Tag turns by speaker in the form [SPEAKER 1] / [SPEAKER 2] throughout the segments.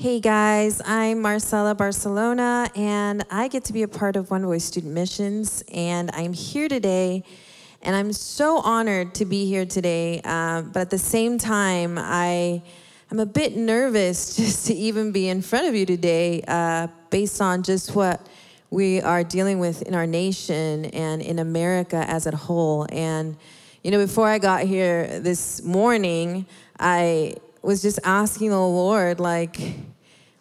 [SPEAKER 1] Hey guys, I'm Marcela Barcelona, and I get to be a part of One Voice Student Missions, and I'm here today, and I'm so honored to be here today. Uh, but at the same time, I am a bit nervous just to even be in front of you today, uh, based on just what we are dealing with in our nation and in America as a whole. And you know, before I got here this morning, I was just asking the Lord, like,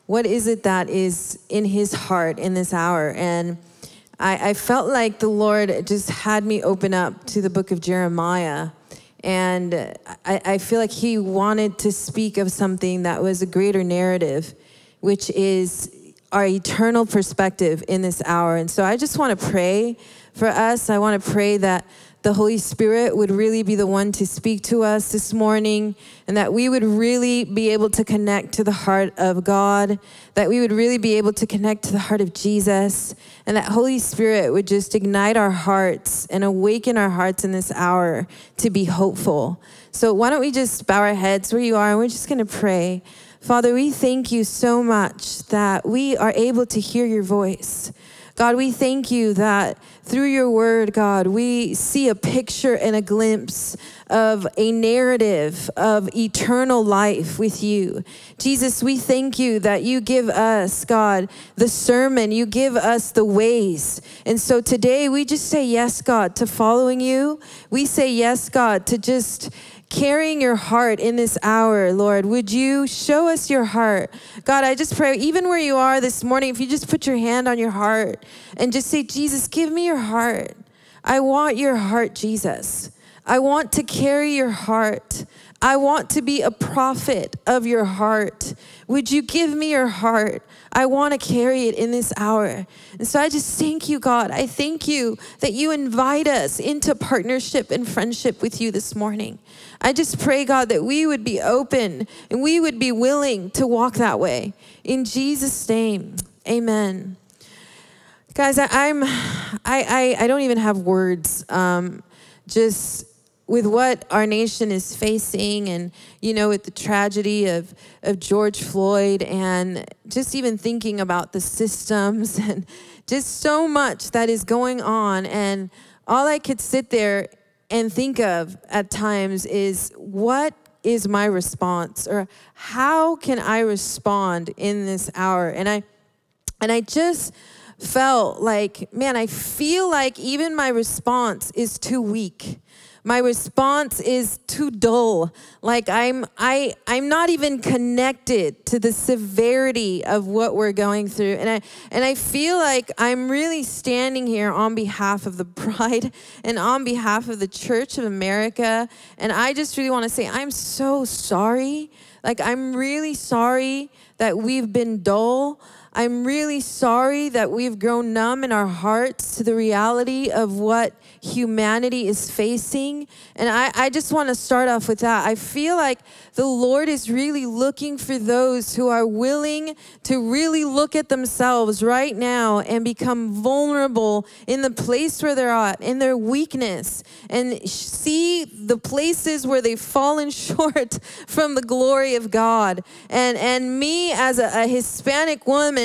[SPEAKER 1] what is it that is in his heart in this hour? And I, I felt like the Lord just had me open up to the book of Jeremiah. And I, I feel like he wanted to speak of something that was a greater narrative, which is our eternal perspective in this hour. And so I just want to pray for us. I want to pray that the Holy Spirit would really be the one to speak to us this morning, and that we would really be able to connect to the heart of God, that we would really be able to connect to the heart of Jesus, and that Holy Spirit would just ignite our hearts and awaken our hearts in this hour to be hopeful. So, why don't we just bow our heads where you are, and we're just going to pray. Father, we thank you so much that we are able to hear your voice. God, we thank you that through your word, God, we see a picture and a glimpse of a narrative of eternal life with you. Jesus, we thank you that you give us, God, the sermon, you give us the ways. And so today we just say yes, God, to following you. We say yes, God, to just carrying your heart in this hour, Lord. Would you show us your heart? God, I just pray, even where you are this morning, if you just put your hand on your heart and just say, Jesus, give me your heart. I want your heart, Jesus. I want to carry your heart. I want to be a prophet of your heart. Would you give me your heart? I want to carry it in this hour. And so I just thank you, God. I thank you that you invite us into partnership and friendship with you this morning. I just pray, God, that we would be open and we would be willing to walk that way. In Jesus' name, amen. Guys, I, am I, I, I don't even have words. Um, just with what our nation is facing and you know with the tragedy of of George Floyd and just even thinking about the systems and just so much that is going on and all I could sit there and think of at times is what is my response? Or how can I respond in this hour? And I and I just felt like man I feel like even my response is too weak my response is too dull. Like i'm i i'm not even connected to the severity of what we're going through. And i and i feel like i'm really standing here on behalf of the bride and on behalf of the church of america. And i just really want to say i'm so sorry. Like i'm really sorry that we've been dull I'm really sorry that we've grown numb in our hearts to the reality of what humanity is facing. And I, I just want to start off with that. I feel like the Lord is really looking for those who are willing to really look at themselves right now and become vulnerable in the place where they're at, in their weakness, and see the places where they've fallen short from the glory of God. And, and me, as a, a Hispanic woman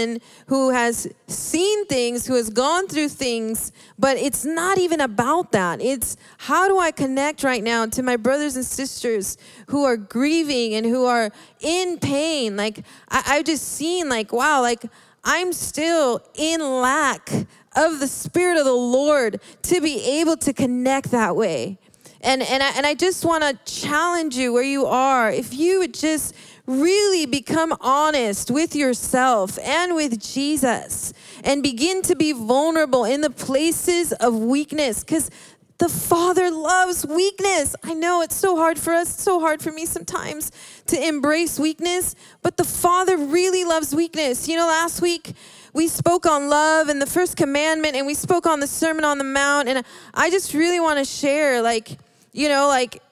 [SPEAKER 1] who has seen things, who has gone through things, but it's not even about that. It's how do I connect right now to my brothers and sisters who are grieving and who are in pain? Like, I, I've just seen, like, wow, like, I'm still in lack of the Spirit of the Lord to be able to connect that way. And, and, I, and I just want to challenge you where you are. If you would just really become honest with yourself and with Jesus and begin to be vulnerable in the places of weakness because the Father loves weakness. I know it's so hard for us, so hard for me sometimes to embrace weakness, but the Father really loves weakness. You know, last week, we spoke on love and the first commandment and we spoke on the sermon on the mount and i just really want to share like you know like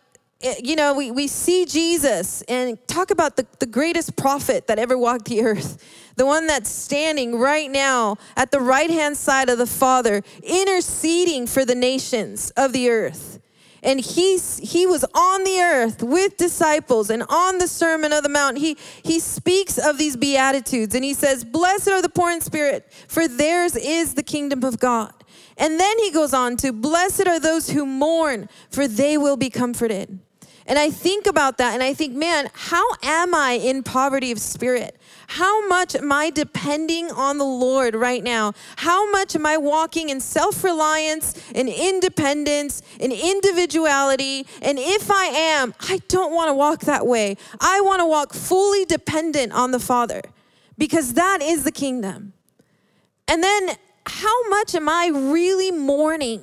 [SPEAKER 1] Eh, you know, we, we see Jesus and talk about the, the greatest prophet that ever walked the earth, the one that's standing right now at the right hand side of the Father, interceding for the nations of the earth. and he, he was on the earth with disciples and on the sermon of the mount. He, he speaks of these beatitudes and he says blessed are the poor in spirit for theirs is the kingdom of god. And then he goes on to blessed are those who mourn for they will be comforted and I think about that and I think, man, how am I in poverty of spirit? How much am I depending on the Lord right now? How much am I walking in self reliance and independence and individuality? And if I am, I don't want to walk that way. I want to walk fully dependent on the Father because that is the kingdom. And then, how much am I really mourning?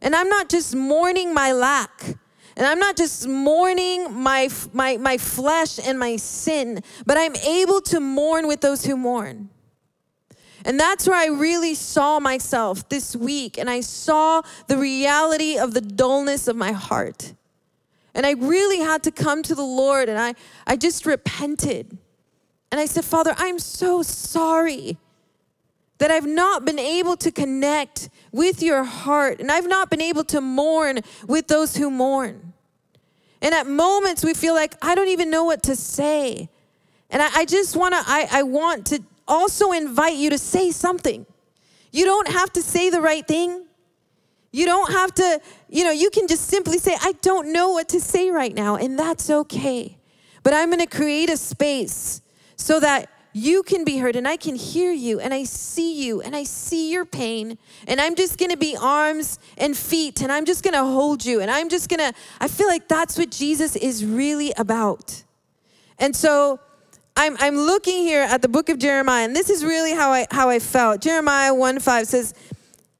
[SPEAKER 1] And I'm not just mourning my lack. And I'm not just mourning my, my, my flesh and my sin, but I'm able to mourn with those who mourn. And that's where I really saw myself this week. And I saw the reality of the dullness of my heart. And I really had to come to the Lord and I, I just repented. And I said, Father, I'm so sorry that I've not been able to connect with your heart and I've not been able to mourn with those who mourn. And at moments we feel like, I don't even know what to say. And I, I just wanna, I, I want to also invite you to say something. You don't have to say the right thing. You don't have to, you know, you can just simply say, I don't know what to say right now, and that's okay. But I'm gonna create a space so that you can be heard and I can hear you and I see you and I see your pain and I'm just to be arms and feet and I'm just to hold you and I'm just to I feel like that's what Jesus is really about. And so I'm, I'm looking here at the book of Jeremiah, and this is really how I, how I felt. Jeremiah 1 5 says,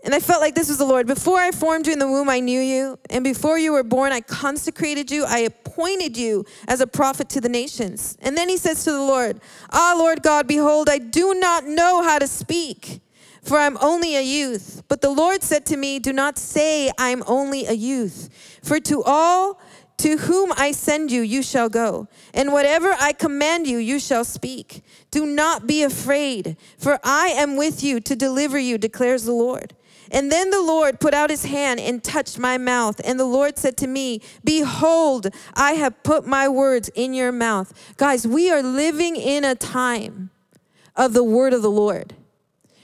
[SPEAKER 1] and I felt like this was the Lord. Before I formed you in the womb, I knew you. And before you were born, I consecrated you. I appointed you as a prophet to the nations. And then he says to the Lord, Ah, Lord God, behold, I do not know how to speak, for I'm only a youth. But the Lord said to me, Do not say, I'm only a youth. For to all to whom I send you, you shall go. And whatever I command you, you shall speak. Do not be afraid, for I am with you to deliver you, declares the Lord. And then the Lord put out his hand and touched my mouth. And the Lord said to me, Behold, I have put my words in your mouth. Guys, we are living in a time of the word of the Lord.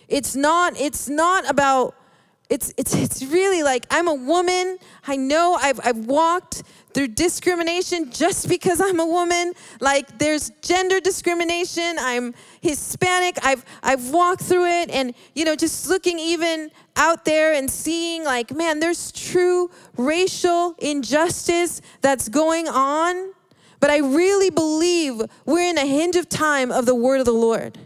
[SPEAKER 1] It's not, it's not about, it's, it's, it's really like I'm a woman. I know I've, I've walked through discrimination just because I'm a woman. Like there's gender discrimination. I'm Hispanic. I've I've walked through it and you know just looking even out there and seeing like man there's true racial injustice that's going on. But I really believe we're in a hinge of time of the word of the Lord.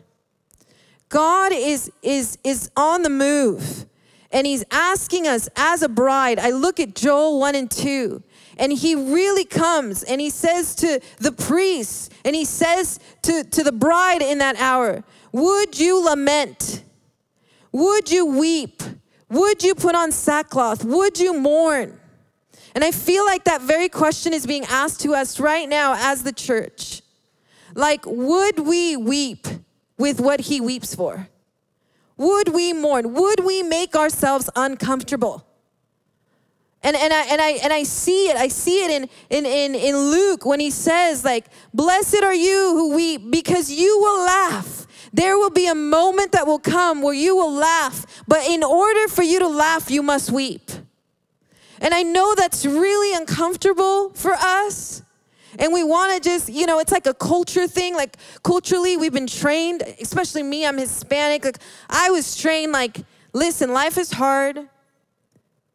[SPEAKER 1] God is is is on the move. And he's asking us as a bride. I look at Joel 1 and 2 and he really comes and he says to the priests, and he says to, to the bride in that hour, Would you lament? Would you weep? Would you put on sackcloth? Would you mourn? And I feel like that very question is being asked to us right now as the church. Like, would we weep with what he weeps for? Would we mourn? Would we make ourselves uncomfortable? And, and, I, and, I, and I see it. I see it in, in, in, in Luke when he says, like, blessed are you who weep because you will laugh. There will be a moment that will come where you will laugh. But in order for you to laugh, you must weep. And I know that's really uncomfortable for us. And we want to just, you know, it's like a culture thing. Like culturally, we've been trained, especially me, I'm Hispanic. Like I was trained like, listen, life is hard.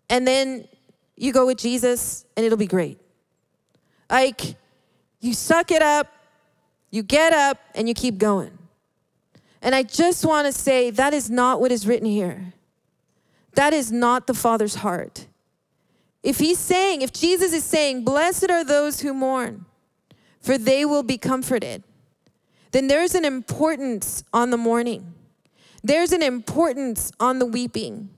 [SPEAKER 1] And then you go with Jesus and it'll be great. Like, you suck it up, you get up, and you keep going. And I just want to say that is not what is written here. That is not the Father's heart. If He's saying, if Jesus is saying, Blessed are those who mourn, for they will be comforted, then there's an importance on the mourning. There's an importance on the weeping.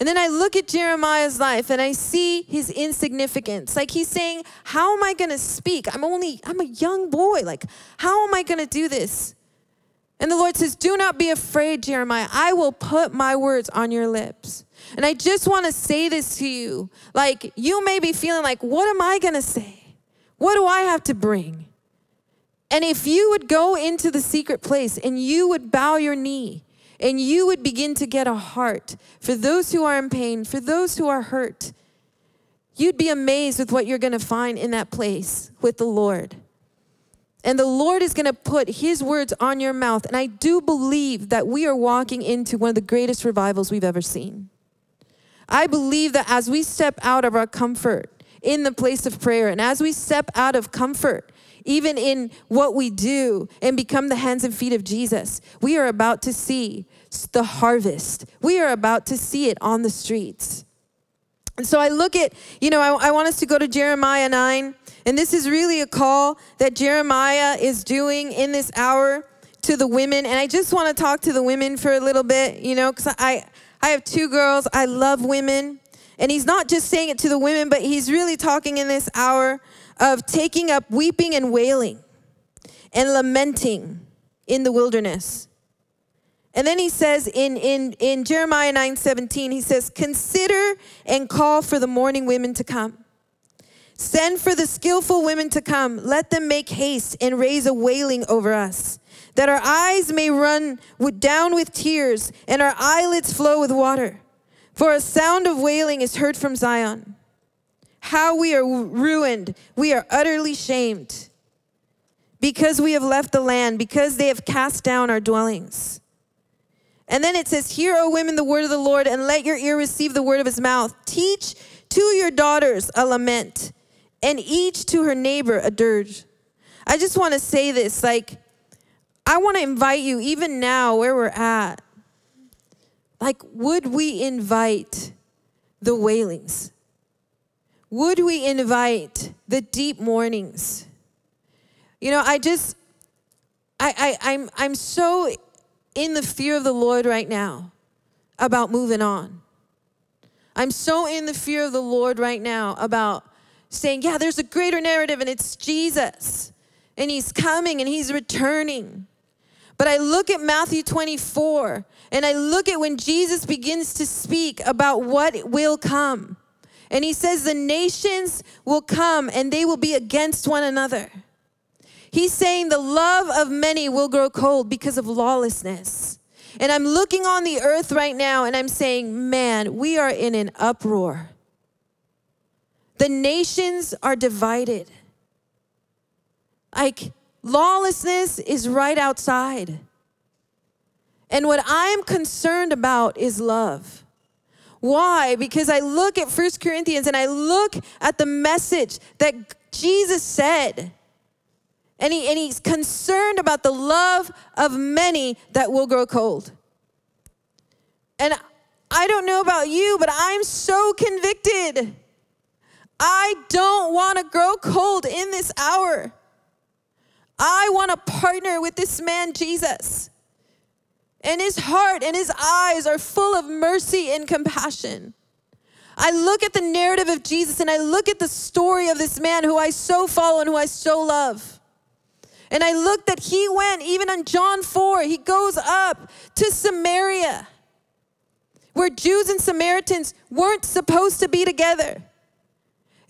[SPEAKER 1] And then I look at Jeremiah's life and I see his insignificance. Like he's saying, How am I to speak? I'm only, I'm a young boy. Like, how am I to do this? And the Lord says, Do not be afraid, Jeremiah. I will put my words on your lips. And I just want to say this to you. Like, you may be feeling like, what am I going to say? What do I have to bring? And if you would go into the secret place and you would bow your knee and you would begin to get a heart for those who are in pain, for those who are hurt, you'd be amazed with what you're going to find in that place with the Lord. And the Lord is going to put his words on your mouth. And I do believe that we are walking into one of the greatest revivals we've ever seen. I believe that as we step out of our comfort in the place of prayer, and as we step out of comfort, even in what we do, and become the hands and feet of Jesus, we are about to see the harvest. We are about to see it on the streets. And so I look at, you know, I, I want us to go to Jeremiah 9. And this is really a call that Jeremiah is doing in this hour to the women. And I just want to talk to the women for a little bit, you know, because I, I have two girls. I love women. And he's not just saying it to the women, but he's really talking in this hour of taking up weeping and wailing and lamenting in the wilderness. And then he says in, in, in Jeremiah 9 17, he says, Consider and call for the mourning women to come. Send for the skillful women to come. Let them make haste and raise a wailing over us, that our eyes may run down with tears and our eyelids flow with water. For a sound of wailing is heard from Zion. How we are ruined, we are utterly shamed, because we have left the land, because they have cast down our dwellings. And then it says, Hear, O women, the word of the Lord, and let your ear receive the word of his mouth. Teach to your daughters a lament and each to her neighbor a dirge. I just want to say this like, I want to invite you, even now where we're at, like, would we invite the wailings? Would we invite the deep mournings? You know, I just, I, I, I'm, I'm so in the fear of the Lord right now about moving on. I'm so in the fear of the Lord right now about saying, yeah, there's a greater narrative and it's Jesus. And he's coming and he's returning. But I look at Matthew 24 and I look at when Jesus begins to speak about what will come. And he says, the nations will come and they will be against one another. He's saying the love of many will grow cold because of lawlessness. And I'm looking on the earth right now and I'm saying, man, we are in an uproar. The nations are divided. Like lawlessness is right outside. And what I'm concerned about is love. Why? Because I look at First Corinthians and I look at the message that Jesus said. And, he, and he's concerned about the love of many that will grow cold. And I don't know about you, but I'm so convicted I don't want to grow cold in this hour. I want to partner with this man, Jesus. And his heart and his eyes are full of mercy and compassion. I look at the narrative of Jesus and I look at the story of this man who I so follow and who I so love. And I look that he went, even on John 4, he goes up to Samaria, where Jews and Samaritans weren't supposed to be together.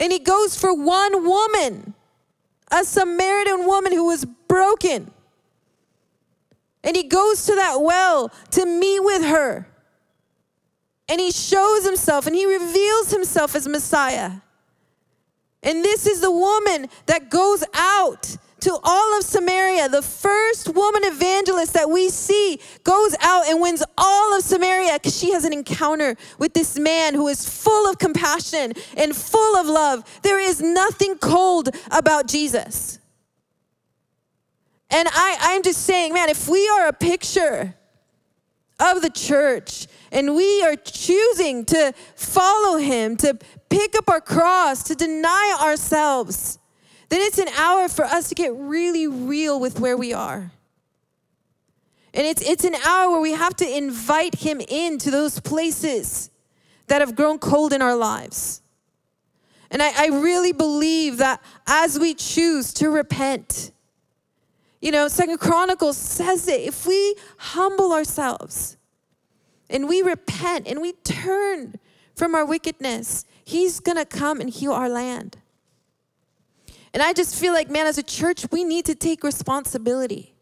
[SPEAKER 1] And he goes for one woman, a Samaritan woman who was broken. And he goes to that well to meet with her. And he shows himself and he reveals himself as Messiah. And this is the woman that goes out to all of Samaria. The first woman evangelist that we see goes out and wins all of Samaria because she has an encounter with this man who is full of compassion and full of love. There is nothing cold about Jesus. And I, I'm just saying, man, if we are a picture of the church and we are choosing to follow him, to pick up our cross, to deny ourselves, then it's an hour for us to get really real with where we are. And it's, it's an hour where we have to invite him into those places that have grown cold in our lives. And I, I really believe that as we choose to repent, you know, Second Chronicles says it, if we humble ourselves and we repent and we turn from our wickedness, He's to come and heal our land. And I just feel like, man, as a church, we need to take responsibility.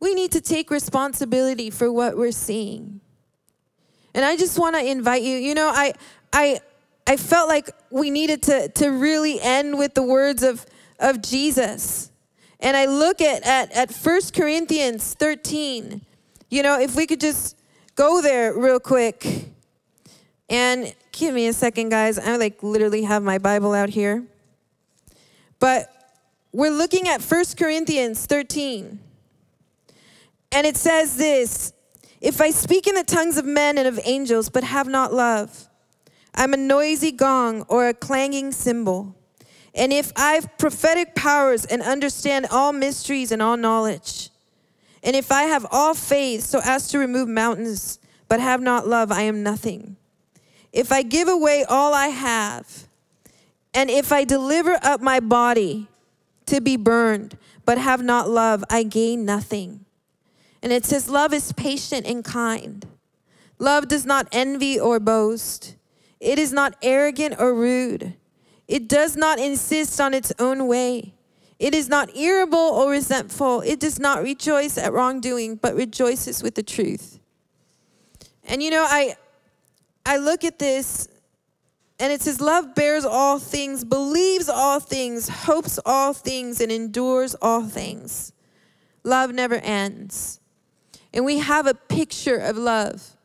[SPEAKER 1] We need to take responsibility for what we're seeing. And I just want to invite you, you know, I I I felt like we needed to to really end with the words of of Jesus. And I look at at at 1 Corinthians 13. You know, if we could just go there real quick. And give me a second, guys. I like literally have my Bible out here. But we're looking at 1 Corinthians 13. And it says this If I speak in the tongues of men and of angels, but have not love, I'm a noisy gong or a clanging cymbal. And if I've prophetic powers and understand all mysteries and all knowledge, and if I have all faith so as to remove mountains, but have not love, I am nothing. If I give away all I have, and if I deliver up my body to be burned, but have not love, I gain nothing. And it says, Love is patient and kind. Love does not envy or boast. It is not arrogant or rude. It does not insist on its own way. It is not irritable or resentful. It does not rejoice at wrongdoing, but rejoices with the truth. And you know, I I look at this and it says, Love bears all things, believes all things, hopes all things, and endures all things. Love never ends. And we have a picture of love,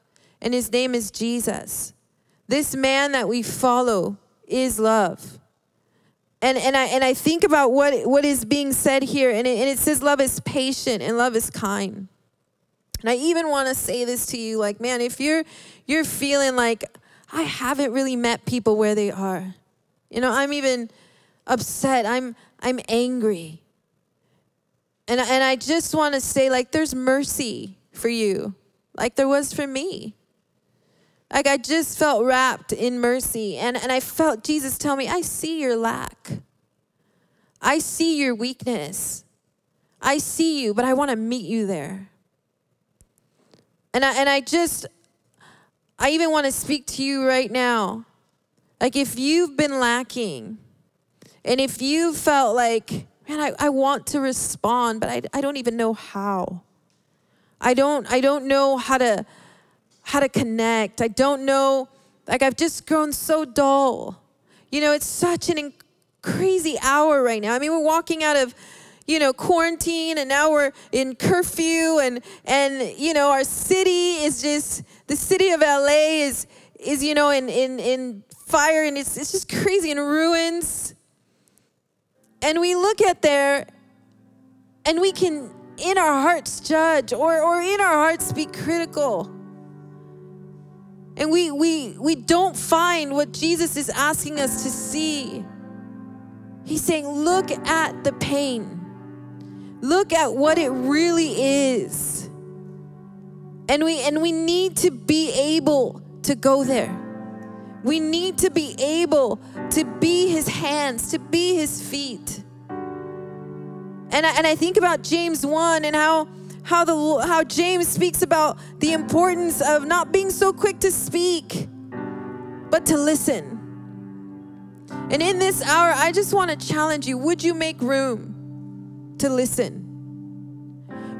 [SPEAKER 1] and his name is Jesus. This man that we follow is love. And, and, I, and I think about what, what is being said here, and it, and it says love is patient and love is kind. And I even want to say this to you like, man, if you're, you're feeling like, I haven't really met people where they are. You know, I'm even upset. I'm I'm angry. And and I just want to say like there's mercy for you. Like there was for me. Like I just felt wrapped in mercy and and I felt Jesus tell me, "I see your lack. I see your weakness. I see you, but I want to meet you there." And I and I just I even want to speak to you right now. Like, if you've been lacking, and if you felt like, man, I, I want to respond, but I, I don't even know how. I don't, I don't know how to, how to connect. I don't know, like, I've just grown so dull. You know, it's such an crazy hour right now. I mean, we're walking out of, you know, quarantine and now we're in curfew and, and, you know, our city is just, the city of LA is, is you know, in, in, in fire and it's, it's just crazy in ruins. And we look at there and we can, in our hearts, judge or, or in our hearts be critical. And we, we, we don't find what Jesus is asking us to see. He's saying, look at the pain. Look at what it really is. And we and we need to be able to go there. We need to be able to be his hands, to be his feet. And I, and I think about James 1 and how how the how James speaks about the importance of not being so quick to speak but to listen. And in this hour I just want to challenge you, would you make room to listen?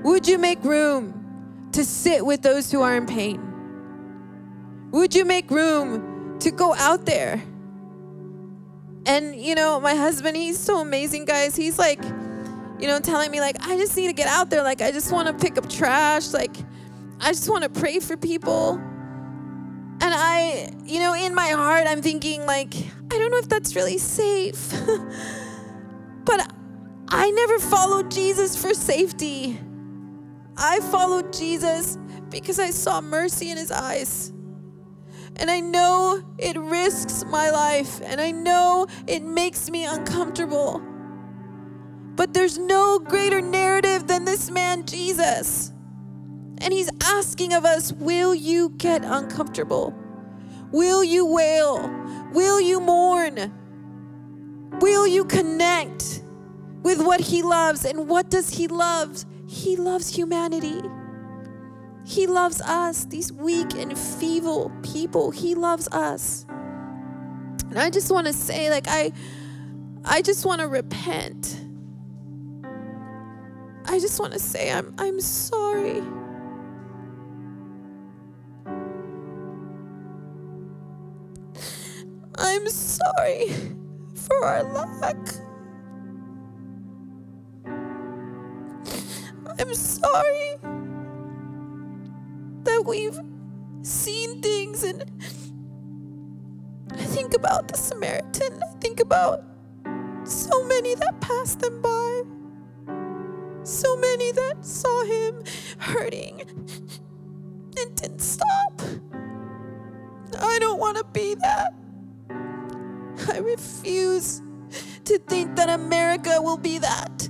[SPEAKER 1] Would you make room to sit with those who are in pain? Would you make room to go out there? And, you know, my husband, he's so amazing, guys. He's like, you know, telling me, like, I just need to get out there. Like, I just want to pick up trash. Like, I just want to pray for people. And I, you know, in my heart, I'm thinking, like, I don't know if that's really safe. but I never followed Jesus for safety. I followed Jesus because I saw mercy in his eyes. And I know it risks my life, and I know it makes me uncomfortable. But there's no greater narrative than this man, Jesus. And he's asking of us will you get uncomfortable? Will you wail? Will you mourn? Will you connect with what he loves? And what does he love? He loves humanity. He loves us, these weak and feeble people. He loves us. And I just want to say, like, I I just want to repent. I just want to say I'm I'm sorry. I'm sorry for our lack. I'm sorry that we've seen things and I think about the Samaritan. I think about so many that passed them by. So many that saw him hurting and didn't stop. I don't want to be that. I refuse to think that America will be that.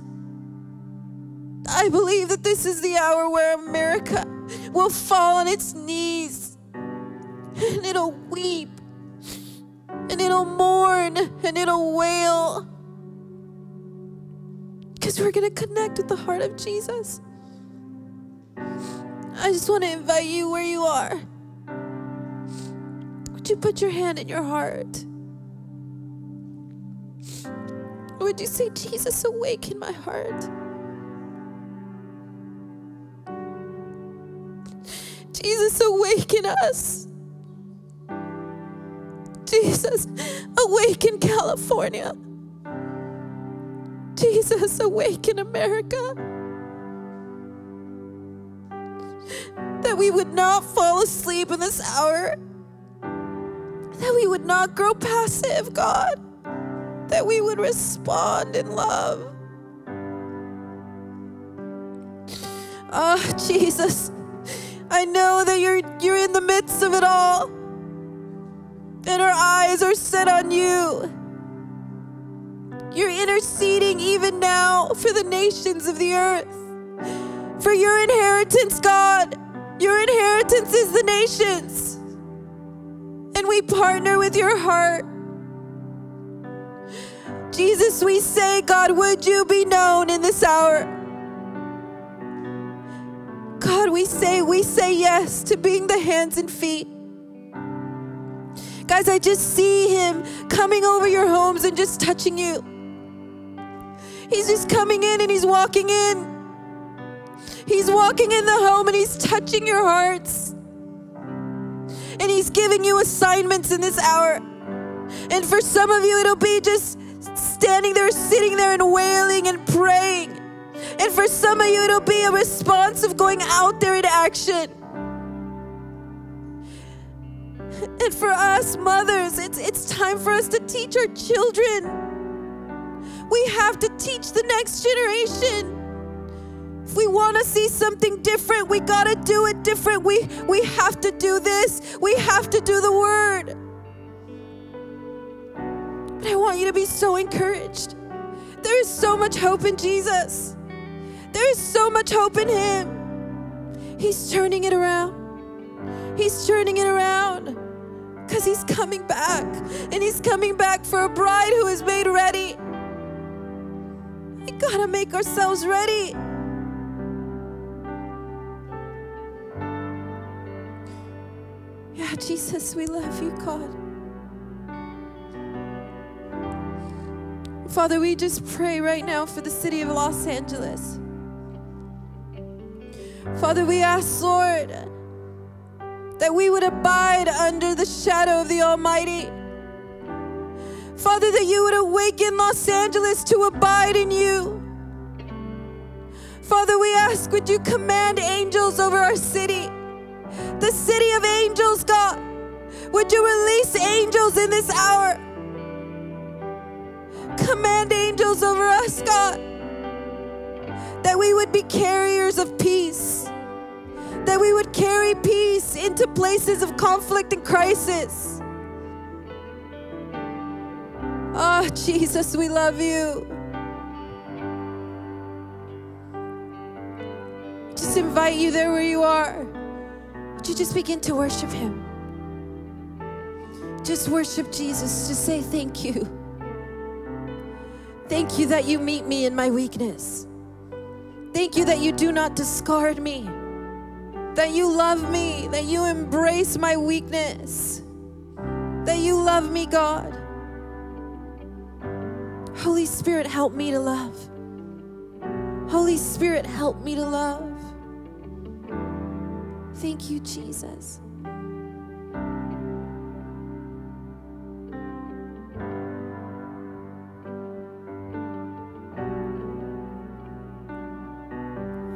[SPEAKER 1] I believe that this is the hour where America will fall on its knees and it'll weep and it'll mourn and it'll wail because we're going to connect with the heart of Jesus. I just want to invite you where you are. Would you put your hand in your heart? would you say, Jesus, awaken my heart? Jesus, awaken us. Jesus, awaken California. Jesus, awaken America. That we would not fall asleep in this hour. That we would not grow passive, God. That we would respond in love. Oh, Jesus, I know that you're, you're in the midst of it all. And our eyes are set on you. You're interceding even now for the nations of the earth. For your inheritance, God. Your inheritance is the nations. And we partner with your heart. Jesus, we say, God, would you be known in this hour? God, we say, we say yes to being the hands and feet. Guys, I just see him coming over your homes and just touching you. He's just coming in and he's walking in. He's walking in the home and he's touching your hearts. And he's giving you assignments in this hour. And for some of you, it'll be just standing there, sitting there, and wailing and praying. And for some of you, it'll be a response of going out there in action. And for us mothers, it's, it's time for us to teach our children. We have to teach the next generation. If we want to see something different, we got to do it different. We, we have to do this, we have to do the word. But I want you to be so encouraged. There is so much hope in Jesus. There is so much hope in Him. He's turning it around. He's turning it around because He's coming back. And He's coming back for a bride who is made ready. We gotta make ourselves ready. Yeah, Jesus, we love you, God. Father, we just pray right now for the city of Los Angeles. Father, we ask, Lord, that we would abide under the shadow of the Almighty. Father, that you would awaken Los Angeles to abide in you. Father, we ask, would you command angels over our city? The city of angels, God. Would you release angels in this hour? Command angels over us, God. That we would be carriers of peace. That we would carry peace into places of conflict and crisis. Oh, Jesus, we love you. Just invite you there where you are. Would you just begin to worship Him? Just worship Jesus. Just say thank you. Thank you that you meet me in my weakness. Thank you that you do not discard me. that you love me, that you embrace my weakness, that you love me, God. Holy Spirit, help me to love. Holy Spirit, help me to love. Thank you, Jesus.